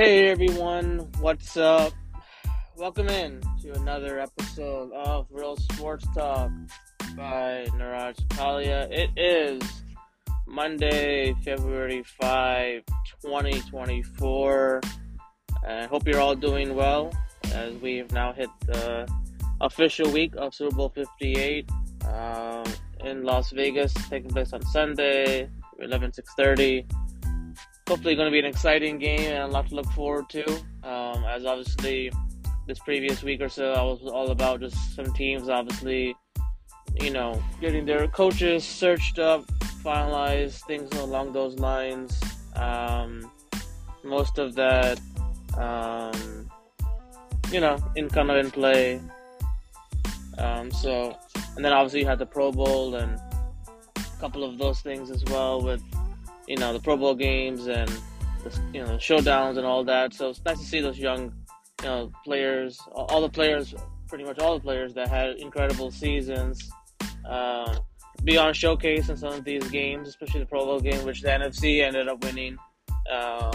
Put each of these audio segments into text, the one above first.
Hey everyone, what's up? Welcome in to another episode of Real Sports Talk by Niraj Kalia. It is Monday, February 5, 2024. I hope you're all doing well as we have now hit the official week of Super Bowl 58 um, in Las Vegas, taking place on Sunday, 11 6:30. Hopefully, going to be an exciting game and a lot to look forward to. Um, as obviously, this previous week or so, I was all about just some teams, obviously, you know, getting their coaches searched up, finalized, things along those lines. Um, most of that, um, you know, in kind of in play. Um, so, and then obviously you had the Pro Bowl and a couple of those things as well with, you know, the Pro Bowl games and the, you know showdowns and all that. So it's nice to see those young, you know, players, all the players, pretty much all the players that had incredible seasons, uh, be on showcase in some of these games, especially the Pro Bowl game, which the NFC ended up winning, um,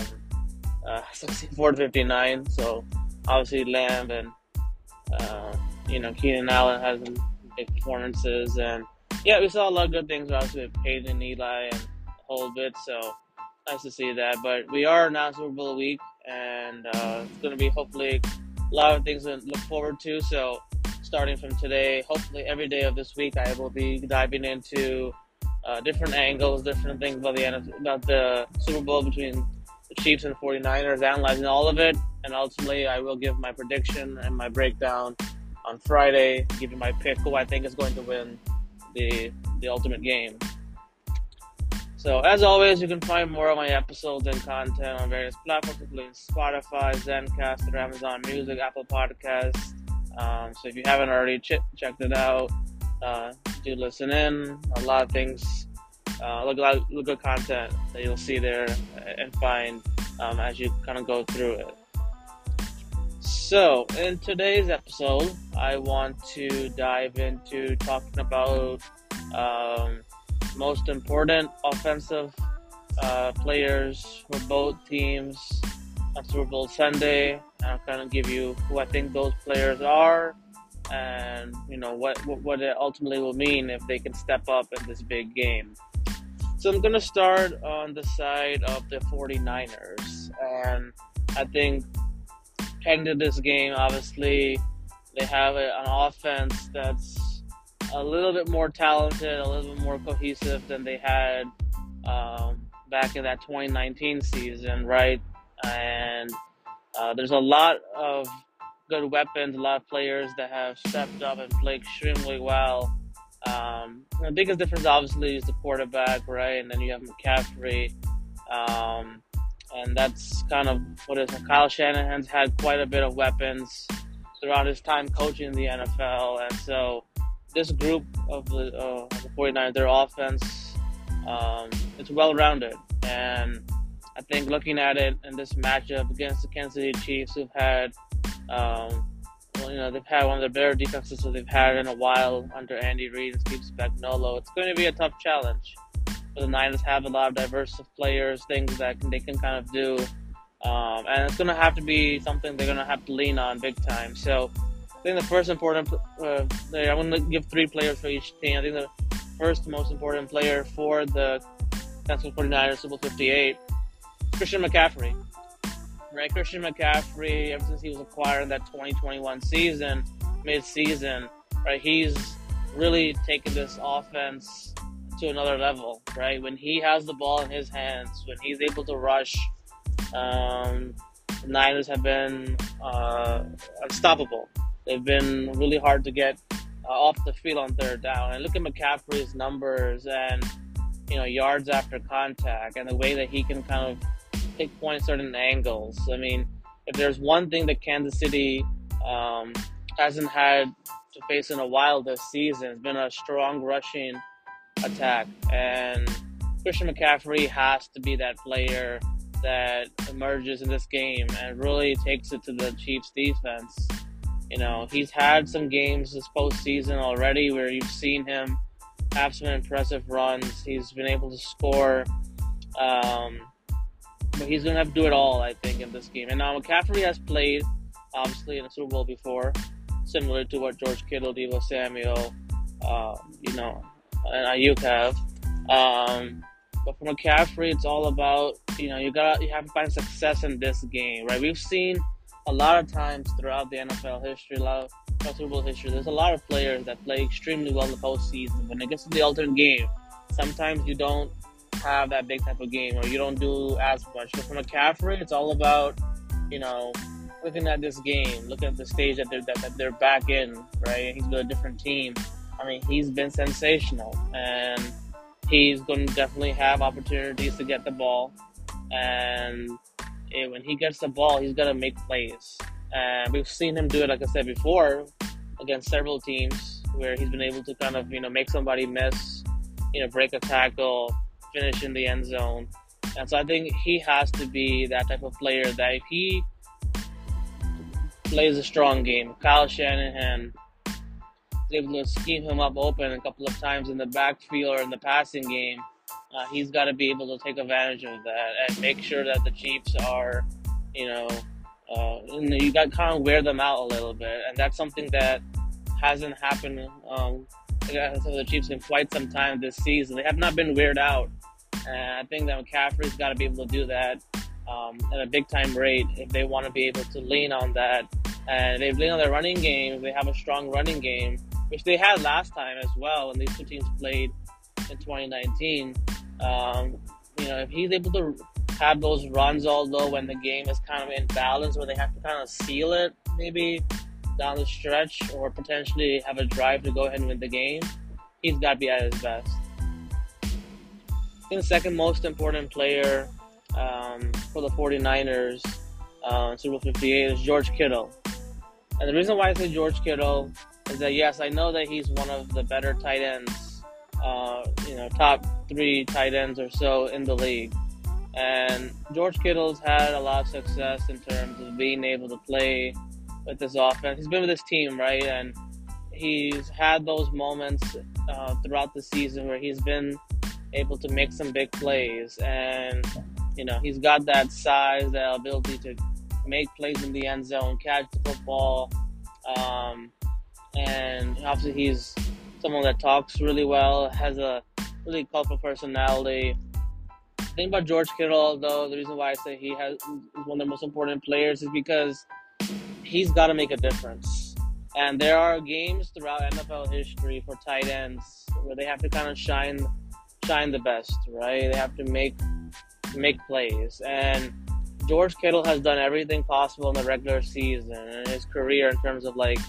uh, 64-59. So obviously Lamb and uh, you know Keenan Allen has some big performances, and yeah, we saw a lot of good things obviously with Peyton and Eli and whole bit. So nice to see that. But we are now Super Bowl week, and uh, it's going to be hopefully a lot of things to look forward to. So starting from today, hopefully every day of this week, I will be diving into uh, different angles, different things about the about the Super Bowl between the Chiefs and 49ers, analyzing all of it, and ultimately I will give my prediction and my breakdown on Friday, giving my pick who I think is going to win the the ultimate game. So as always, you can find more of my episodes and content on various platforms, including Spotify, Zencastr, Amazon Music, Apple Podcasts. Um, so if you haven't already ch- checked it out, uh, do listen in. A lot of things, uh, look, look good content that you'll see there and find um, as you kind of go through it. So, in today's episode, I want to dive into talking about um, most important offensive uh, players for both teams on Super Bowl Sunday. And I'll kind of give you who I think those players are and, you know, what, what it ultimately will mean if they can step up in this big game. So I'm going to start on the side of the 49ers. And I think heading to this game, obviously, they have an offense that's a little bit more talented, a little bit more cohesive than they had um, back in that 2019 season, right? And uh, there's a lot of good weapons, a lot of players that have stepped up and played extremely well. Um, the biggest difference, obviously, is the quarterback, right? And then you have McCaffrey. Um, and that's kind of what is Kyle Shanahan's had quite a bit of weapons throughout his time coaching the NFL, and so this group of the, uh, the 49ers, their offense, um, it's well rounded, and I think looking at it in this matchup against the Kansas City Chiefs, who've had, um, well, you know, they've had one of the better defenses that they've had in a while under Andy Reid and Steve Spagnuolo. It's going to be a tough challenge But the Niners have a lot of diverse players, things that they can kind of do. Um, and it's going to have to be something they're going to have to lean on big time. So think the first important, uh, I'm going to give three players for each team. I think the first most important player for the Kansas 49ers Super 58, Christian McCaffrey. Right, Christian McCaffrey, ever since he was acquired in that 2021 season, mid-season, right, he's really taken this offense to another level, right? When he has the ball in his hands, when he's able to rush, um, the Niners have been uh, unstoppable. They've been really hard to get uh, off the field on third down. And look at McCaffrey's numbers and you know yards after contact and the way that he can kind of take points certain angles. I mean, if there's one thing that Kansas City um, hasn't had to face in a while this season, it's been a strong rushing attack. And Christian McCaffrey has to be that player that emerges in this game and really takes it to the Chiefs defense. You know, he's had some games this postseason already where you've seen him have some impressive runs. He's been able to score, um, but he's going to have to do it all, I think, in this game. And now McCaffrey has played, obviously, in a Super Bowl before, similar to what George Kittle, Deebo Samuel, uh, you know, and Aiyuk have. Um, but for McCaffrey, it's all about you know you got you have to find success in this game, right? We've seen a lot of times throughout the NFL history, a lot of Super Bowl history. There's a lot of players that play extremely well in the postseason. When it gets to the ultimate game, sometimes you don't have that big type of game or you don't do as much. But for McCaffrey, it's all about you know looking at this game, looking at the stage that they're that, that they're back in, right? He's with a different team. I mean, he's been sensational and he's going to definitely have opportunities to get the ball. And it, when he gets the ball, he's to make plays. And we've seen him do it, like I said before, against several teams where he's been able to kind of, you know, make somebody miss, you know, break a tackle, finish in the end zone. And so I think he has to be that type of player that if he plays a strong game, Kyle Shanahan is able to scheme him up open a couple of times in the backfield or in the passing game, uh, he's got to be able to take advantage of that and make sure that the Chiefs are, you know, uh, you got to kind of wear them out a little bit, and that's something that hasn't happened um, the Chiefs in quite some time this season. They have not been weird out, and I think that McCaffrey's got to be able to do that um, at a big time rate if they want to be able to lean on that. And they've leaned on their running game. They have a strong running game which they had last time as well when these two teams played in 2019. Um, you know, if he's able to have those runs, although when the game is kind of in balance, where they have to kind of seal it, maybe down the stretch, or potentially have a drive to go ahead and win the game, he's got to be at his best. I the second most important player um, for the 49ers, uh, Super Bowl 58, is George Kittle. And the reason why I say George Kittle is that yes, I know that he's one of the better tight ends, uh, you know, top three tight ends or so in the league. And George Kittle's had a lot of success in terms of being able to play with this offense. He's been with this team, right? And he's had those moments uh, throughout the season where he's been able to make some big plays. And, you know, he's got that size, that ability to make plays in the end zone, catch the football. Um, and obviously he's someone that talks really well, has a really colorful personality. The thing about George Kittle, though, the reason why I say he has is one of the most important players is because he's got to make a difference. And there are games throughout NFL history for tight ends where they have to kind of shine, shine the best, right? They have to make make plays. And George Kittle has done everything possible in the regular season and his career in terms of like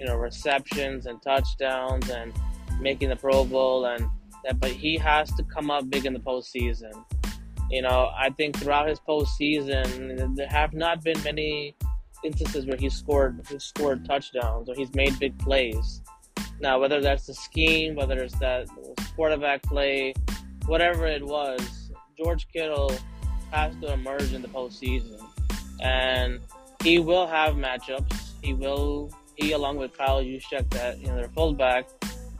you know receptions and touchdowns and making the Pro Bowl and that, but he has to come up big in the postseason. You know, I think throughout his postseason, there have not been many instances where he scored he scored touchdowns or he's made big plays. Now, whether that's the scheme, whether it's that quarterback play, whatever it was, George Kittle has to emerge in the postseason, and he will have matchups. He will he along with Kyle Juszczyk that you know their fullback.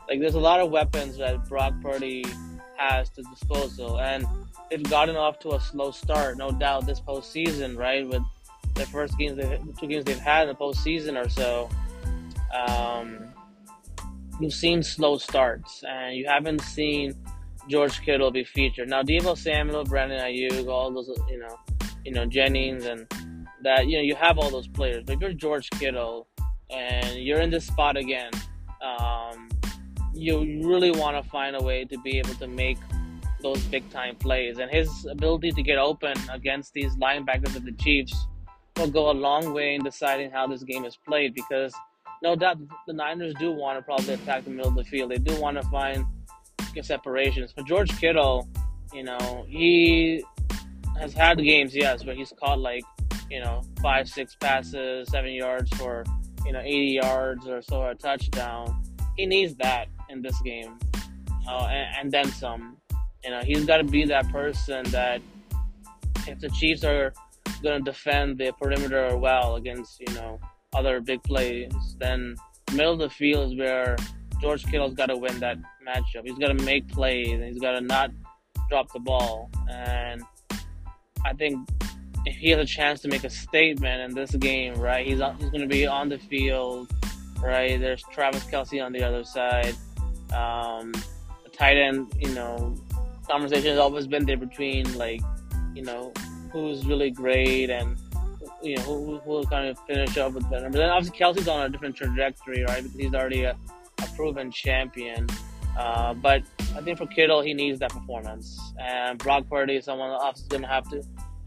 Like there's a lot of weapons that Brock Purdy has to disposal, and they've gotten off to a slow start, no doubt, this postseason, right? With the first games, the two games they've had in the postseason or so. Um, you've seen slow starts, and you haven't seen George Kittle be featured. Now, Deebo Samuel, Brandon Aiyuk, all those, you know, you know Jennings, and that you know you have all those players. But if you're George Kittle, and you're in this spot again, um, you really want to find a way to be able to make those big time plays. And his ability to get open against these linebackers of the Chiefs will go a long way in deciding how this game is played because no doubt the Niners do want to probably attack the middle of the field. They do want to find separations. But George Kittle, you know, he has had games, yes, where he's caught like, you know, five, six passes, seven yards for you know, 80 yards or so, a touchdown. He needs that in this game, uh, and, and, then some. You know, he's got to be that person that if the Chiefs are going to defend the perimeter well against, you know, other big plays, then middle of the field is where George Kittle's got to win that matchup. He's got to make plays and he's got to not drop the ball. And I think if he has a chance to make a statement in this game, right, he's he's going to be on the field, right? There's Travis Kelce on the other side. Um, the tight end, you know, conversation has always been there between like, you know, who's really great and you know who will kind of finish up with them. But then obviously Kelce's on a different trajectory, right? Because he's already a, a proven champion. Uh, but I think for Kittle, he needs that performance, and Brock Purdy is someone else is going to have to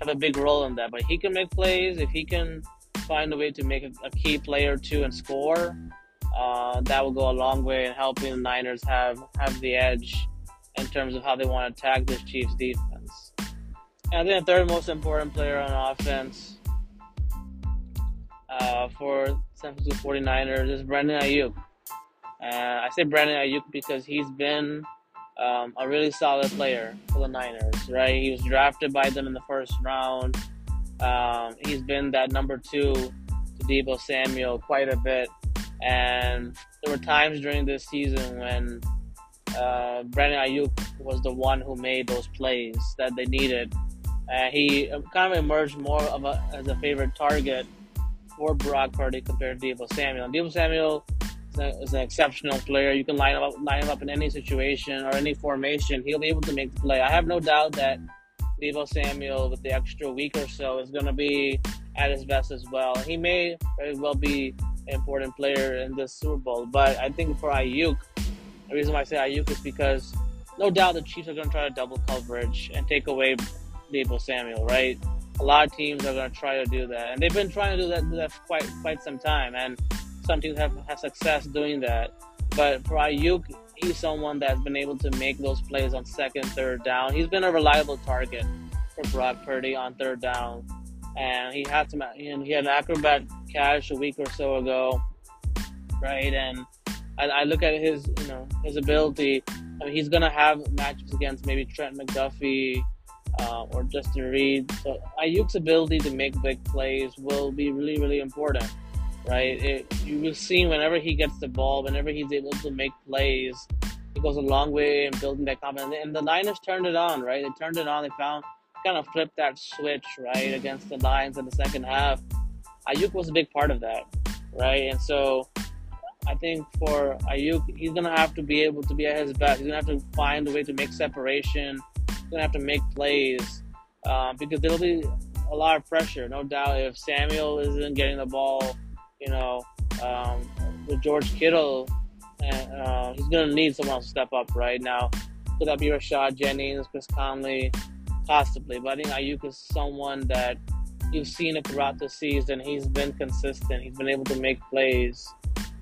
have a big role in that. But he can make plays if he can find a way to make a, a key play or two and score. Uh, that will go a long way in helping the Niners have have the edge in terms of how they want to attack this Chiefs defense. And then the third most important player on offense uh, for San Francisco 49ers is Brandon Aiyuk. Uh, I say Brandon Aiyuk because he's been um, a really solid player for the Niners, right? He was drafted by them in the first round. Um, he's been that number two to Deebo Samuel quite a bit. And there were times during this season when uh, Brandon Aiyuk was the one who made those plays that they needed. Uh, he kind of emerged more of a, as a favorite target for Brock Purdy compared to Deebo Samuel. And Deebo Samuel is, an exceptional player. You can line him up, line him up in any situation or any formation. He'll be able to make the play. I have no doubt that Deebo Samuel, with the extra week or so, is going to be at his best as well. He may very well be an important player in this Super Bowl, but I think for Aiyuk, the reason why I say Aiyuk is because no doubt the Chiefs are going to try to double coverage and take away Deebo Samuel, right? A lot of teams are going to try to do that, and they've been trying to do that, do that for quite quite some time, and some teams have had success doing that. But for Aiyuk, he's someone that's been able to make those plays on second, third down. He's been a reliable target for Brock Purdy on third down, and he had some. And he had an acrobat catch a week or so ago, right? And I, I look at his, you know, his ability. I mean, he's gonna have matchups against maybe Trent McDuffie uh, or Justin Reid. So Aiyuk's ability to make big plays will be really, really important, right? It, you will see whenever he gets the ball, whenever he's able to make plays, it goes a long way in building that confidence. And the Niners turned it on, right? They turned it on. They found kind of flipped that switch, right, against the Lions in the second half. Aiyuk was a big part of that, right? And so I think for Aiyuk, he's gonna have to be able to be at his best. He's gonna have to find a way to make separation. He's gonna have to make plays um, because there'll be a lot of pressure, no doubt. If Samuel isn't getting the ball, you know, um, with George Kittle, uh, he's gonna need someone to step up right now. Could that be Rashad Jennings, Chris Conley, possibly? But I think Aiyuk is someone that you've seen it throughout the season. He's been consistent. He's been able to make plays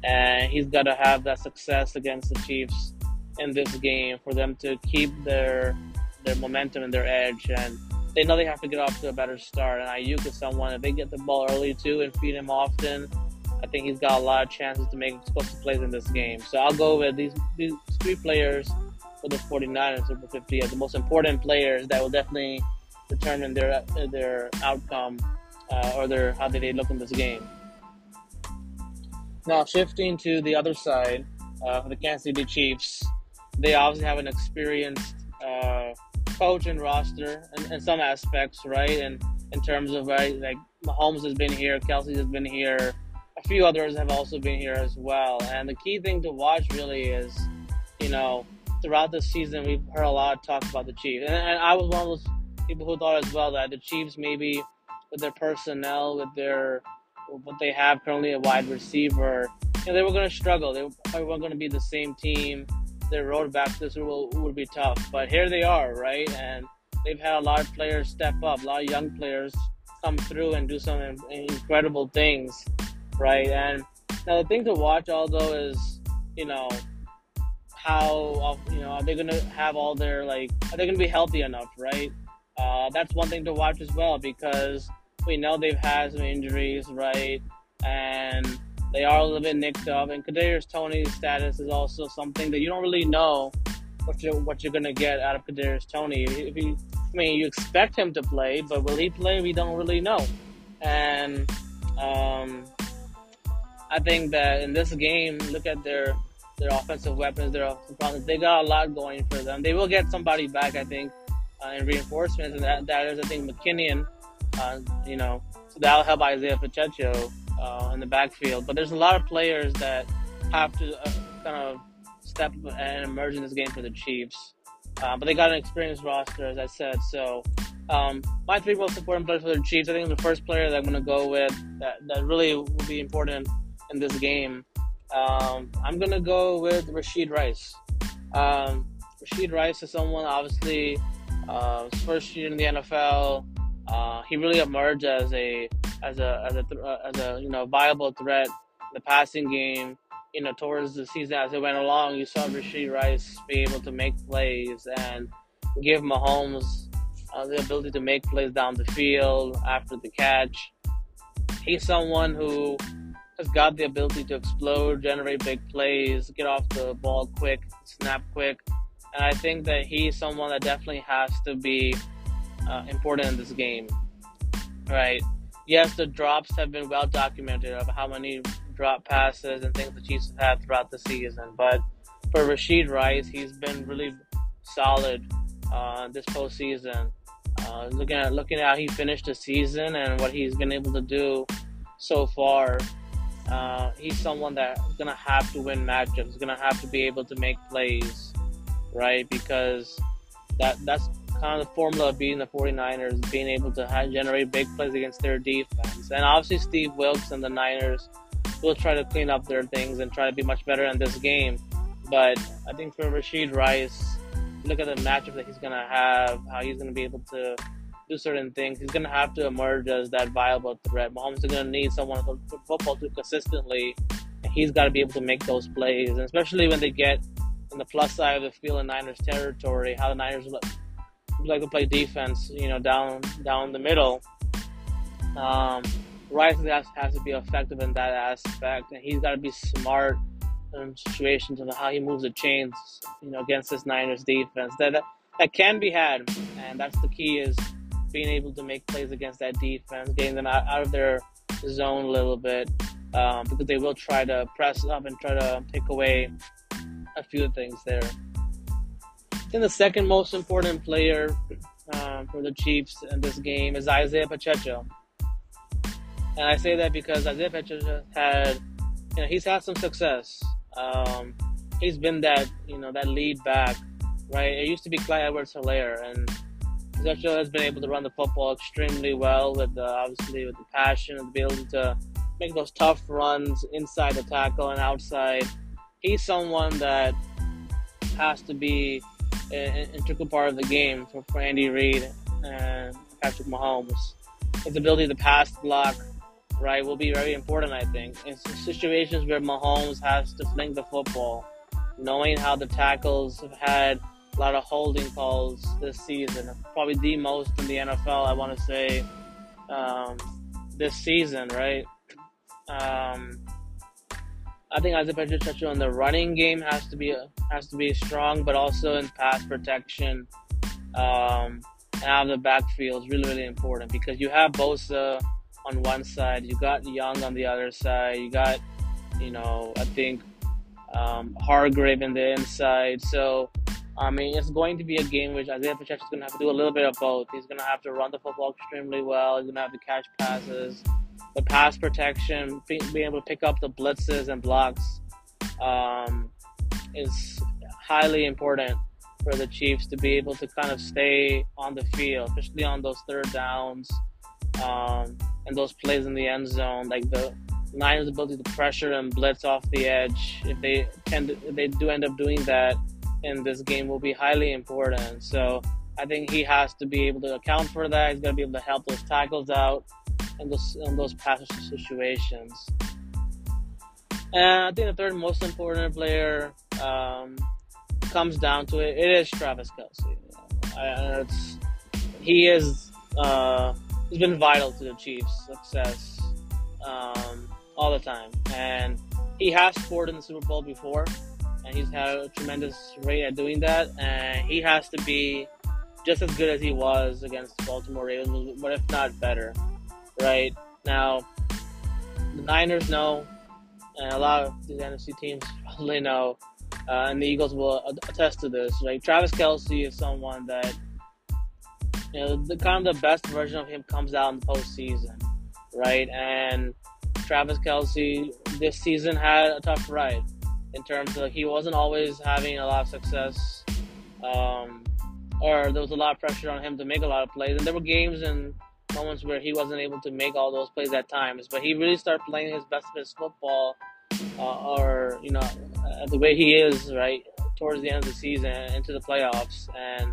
and he's got to have that success against the Chiefs in this game for them to keep their their momentum and their edge. And they know they have to get off to a better start. And Aiyuk is someone if they get the ball early too and feed him often, I think he's got a lot of chances to make explosive plays in this game. So I'll go with these these three players for the 49ers Super 50 as the most important players that will definitely determine their their outcome uh, or their how they look in this game. Now, shifting to the other side uh, for the Kansas City Chiefs, they obviously have an experienced uh, coach and roster in, in, some aspects, right? And in terms of right, like Mahomes has been here, Kelce has been here, a few others have also been here as well. And the key thing to watch really is, you know, throughout the season we've heard a lot of talk about the Chiefs, and, and I was one of those people who thought as well that the Chiefs maybe with their personnel, with their what they have currently a wide receiver, you know, they were going to struggle. They probably weren't going to be the same team. Their road back to this Bowl would be tough. But here they are, right? And they've had a lot of players step up, a lot of young players come through and do some incredible things, right? And now the thing to watch, although, is you know how you know are they to have all their like are they to be healthy enough, right? Uh, that's one thing to watch as well because we know they've had some injuries, right? And they are a little bit nicked up. And Kadarius Toney's status is also something that you don't really know what you're what you're gonna get out of Kadarius Toney. If I mean, you expect him to play, but will he play? We don't really know. And um, I think that in this game, look at their their offensive weapons, their offensive problems. They got a lot going for them. They will get somebody back, I think, uh, in reinforcements, and that, that is, I think, McKinnon, uh, you know, so that'll help Isaiah Pacheco uh, in the backfield. But there's a lot of players that have to uh, kind of step and emerge in this game for the Chiefs. Uh, but they got an experienced roster, as I said. So um, my three most important players for the Chiefs, I think the first player that I'm going to go with that, that really will be important in this game, um, I'm to go with Rashee Rice. Um, Rashee Rice is someone, obviously, uh, first year in the NFL. Uh, he really emerged as a as a as a as a you know viable threat in the passing game you know, towards the season as it went along, you saw Rashee Rice be able to make plays and give Mahomes uh, the ability to make plays down the field after the catch. He's someone who has got the ability to explode, generate big plays, get off the ball quick, snap quick. And I think that he's someone that definitely has to be uh, important in this game. Right? Yes, the drops have been well documented of how many drop passes and things the Chiefs have had throughout the season. But for Rashee Rice, he's been really solid uh, this postseason. Uh, looking at looking at how he finished the season and what he's been able to do so far, uh, he's someone that's gonna have to win matchups. Gonna have to be able to make plays, right? Because that that's kind of the formula of beating the 49ers, being able to have, generate big plays against their defense. And obviously, Steve Wilks and the Niners will try to clean up their things and try to be much better in this game. But I think for Rashee Rice, look at the matchup that he's to have, how he's to be able to do certain things. He's going to have to emerge as that viable threat. Mahomes is going to need someone to put football to consistently. And he's got to be able to make those plays, and especially when they get in the plus side of the field in Niners territory, how the Niners look, like to play defense, you know, down down the middle. Um, Rice has, has to be effective in that aspect, and he's got to be smart in situations of how he moves the chains, you know, against this Niners defense. That that can be had, and that's the key is being able to make plays against that defense, getting them out, out of their zone a little bit, um, because they will try to press up and try to take away a few things there. Then the second most important player um, for the Chiefs in this game is Isaiah Pacheco. And I say that because Isaiah Pacheco had, you know, he's had some success. Um, he's been that, you know, that lead back, right? It used to be Clyde Edwards-Helaire, and Pacheco has been able to run the football extremely well with, the, obviously, with the passion and the ability to make those tough runs inside the tackle and outside. He's someone that has to be an integral part of the game for, for Andy Reid and Patrick Mahomes. His ability to pass block, right, will be very important, I think. In situations where Mahomes has to fling the football, knowing how the tackles have had a lot of holding calls this season, probably the most in the NFL, I want to say, um, this season, right? Um, I think Isaiah Pacheco in the running game has to be has to be strong, but also in pass protection um, and out of the backfield is really really important because you have Bosa on one side, you got Young on the other side, you got you know I think um, Hargrave in the inside. So I mean it's going to be a game which Isaiah Pacheco is going to have to do a little bit of both. He's going to have to run the football extremely well. He's going to have to catch passes the pass protection, being able to pick up the blitzes and blocks um, is highly important for the Chiefs to be able to kind of stay on the field, especially on those third downs um, and those plays in the end zone. Like the Niners' ability to pressure and blitz off the edge, if they tend to, if they do end up doing that in this game, will be highly important. So I think he has to be able to account for that. He's going to be able to help those tackles out in those in those passage situations. And I think the third most important player um, comes down to it. It is Travis Kelce. it's, he is uh, he's been vital to the Chiefs' success um, all the time, and he has scored in the Super Bowl before, and he's had a tremendous rate at doing that. And he has to be just as good as he was against Baltimore Ravens, but if not better right? Now, the Niners know, and a lot of these NFC teams probably know, uh, and the Eagles will attest to this. Right? Travis Kelce is someone that you know, the kind of the best version of him comes out in the postseason, right? And Travis Kelce this season had a tough ride in terms of he wasn't always having a lot of success, um, or there was a lot of pressure on him to make a lot of plays. And there were games and moments where he wasn't able to make all those plays at times, but he really started playing his best of his football, uh, or you know, uh, the way he is right towards the end of the season into the playoffs. And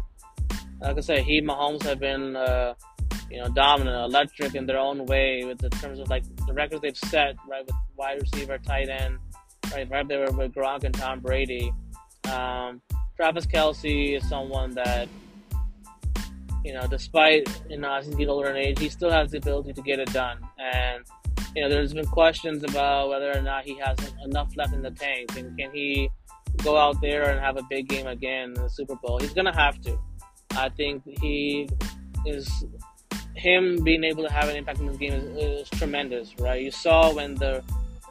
like I said, he Mahomes have been. Uh, you know, dominant, electric in their own way with the terms of like the records they've set, right, with wide receiver, tight end, right, right there with Gronk and Tom Brady. Um, Travis Kelce is someone that, you know, despite you know as he's getting older in age, he still has the ability to get it done. And you know, there's been questions about whether or not he has enough left in the tank, and can he go out there and have a big game again in the Super Bowl? He's gonna have to. I think he is him being able to have an impact in this game is, is, tremendous, right? You saw when the,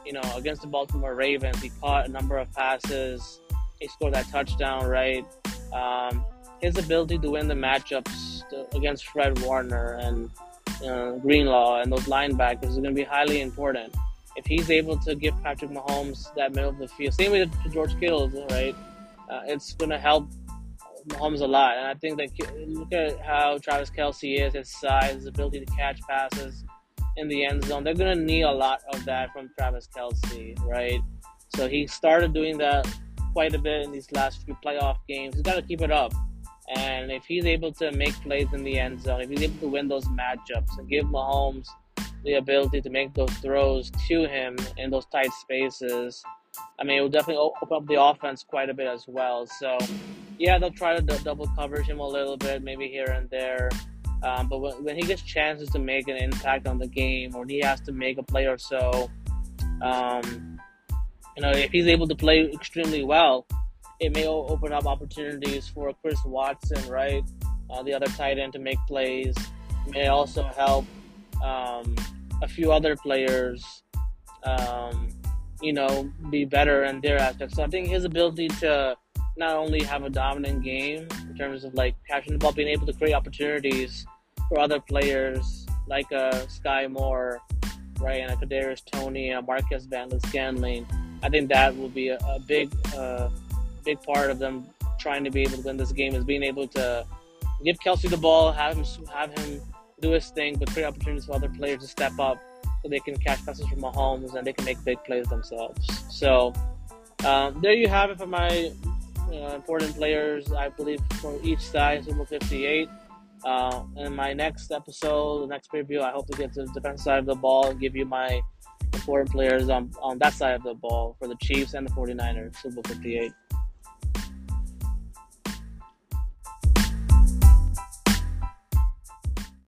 you know, against the Baltimore Ravens, he caught a number of passes. He scored that touchdown, right? Um, his ability to win the matchups against Fred Warner and uh, Greenlaw and those linebackers is going to be highly important. If he's able to give Patrick Mahomes that middle of the field, same way to George Kittle, right? Uh, it's going to help Mahomes a lot. And I think that look at how Travis Kelce is, his size, his ability to catch passes in the end zone. They're going to need a lot of that from Travis Kelce, right? So he started doing that quite a bit in these last few playoff games. He's got to keep it up. And if he's able to make plays in the end zone, if he's able to win those matchups and give Mahomes the ability to make those throws to him in those tight spaces, I mean, it will definitely open up the offense quite a bit as well. So, yeah, they'll try to d- double coverage him a little bit, maybe here and there. Um, but when, when, he gets chances to make an impact on the game, or he has to make a play or so, um, you know, if he's able to play extremely well, it may open up opportunities for Chris Watson, right, uh, the other tight end, to make plays. It may also help um, a few other players. Um, you know, be better in their aspects. So I think his ability to not only have a dominant game in terms of like catching the ball, being able to create opportunities for other players like uh, Skyy Moore, right, and a Kadarius Toney, and a Marquez Valdes-Scantling. I think that will be a, a big, uh, big part of them trying to be able to win this game is being able to give Kelce the ball, have him have him do his thing, but create opportunities for other players to step up so they can catch passes from Mahomes and they can make big plays themselves. So um, there you have it for my uh, important players, I believe, for each side, Super 58. Uh, in my next episode, the next preview, I hope to get to the defense side of the ball and give you my important players on, on that side of the ball for the Chiefs and the 49ers, Super 58.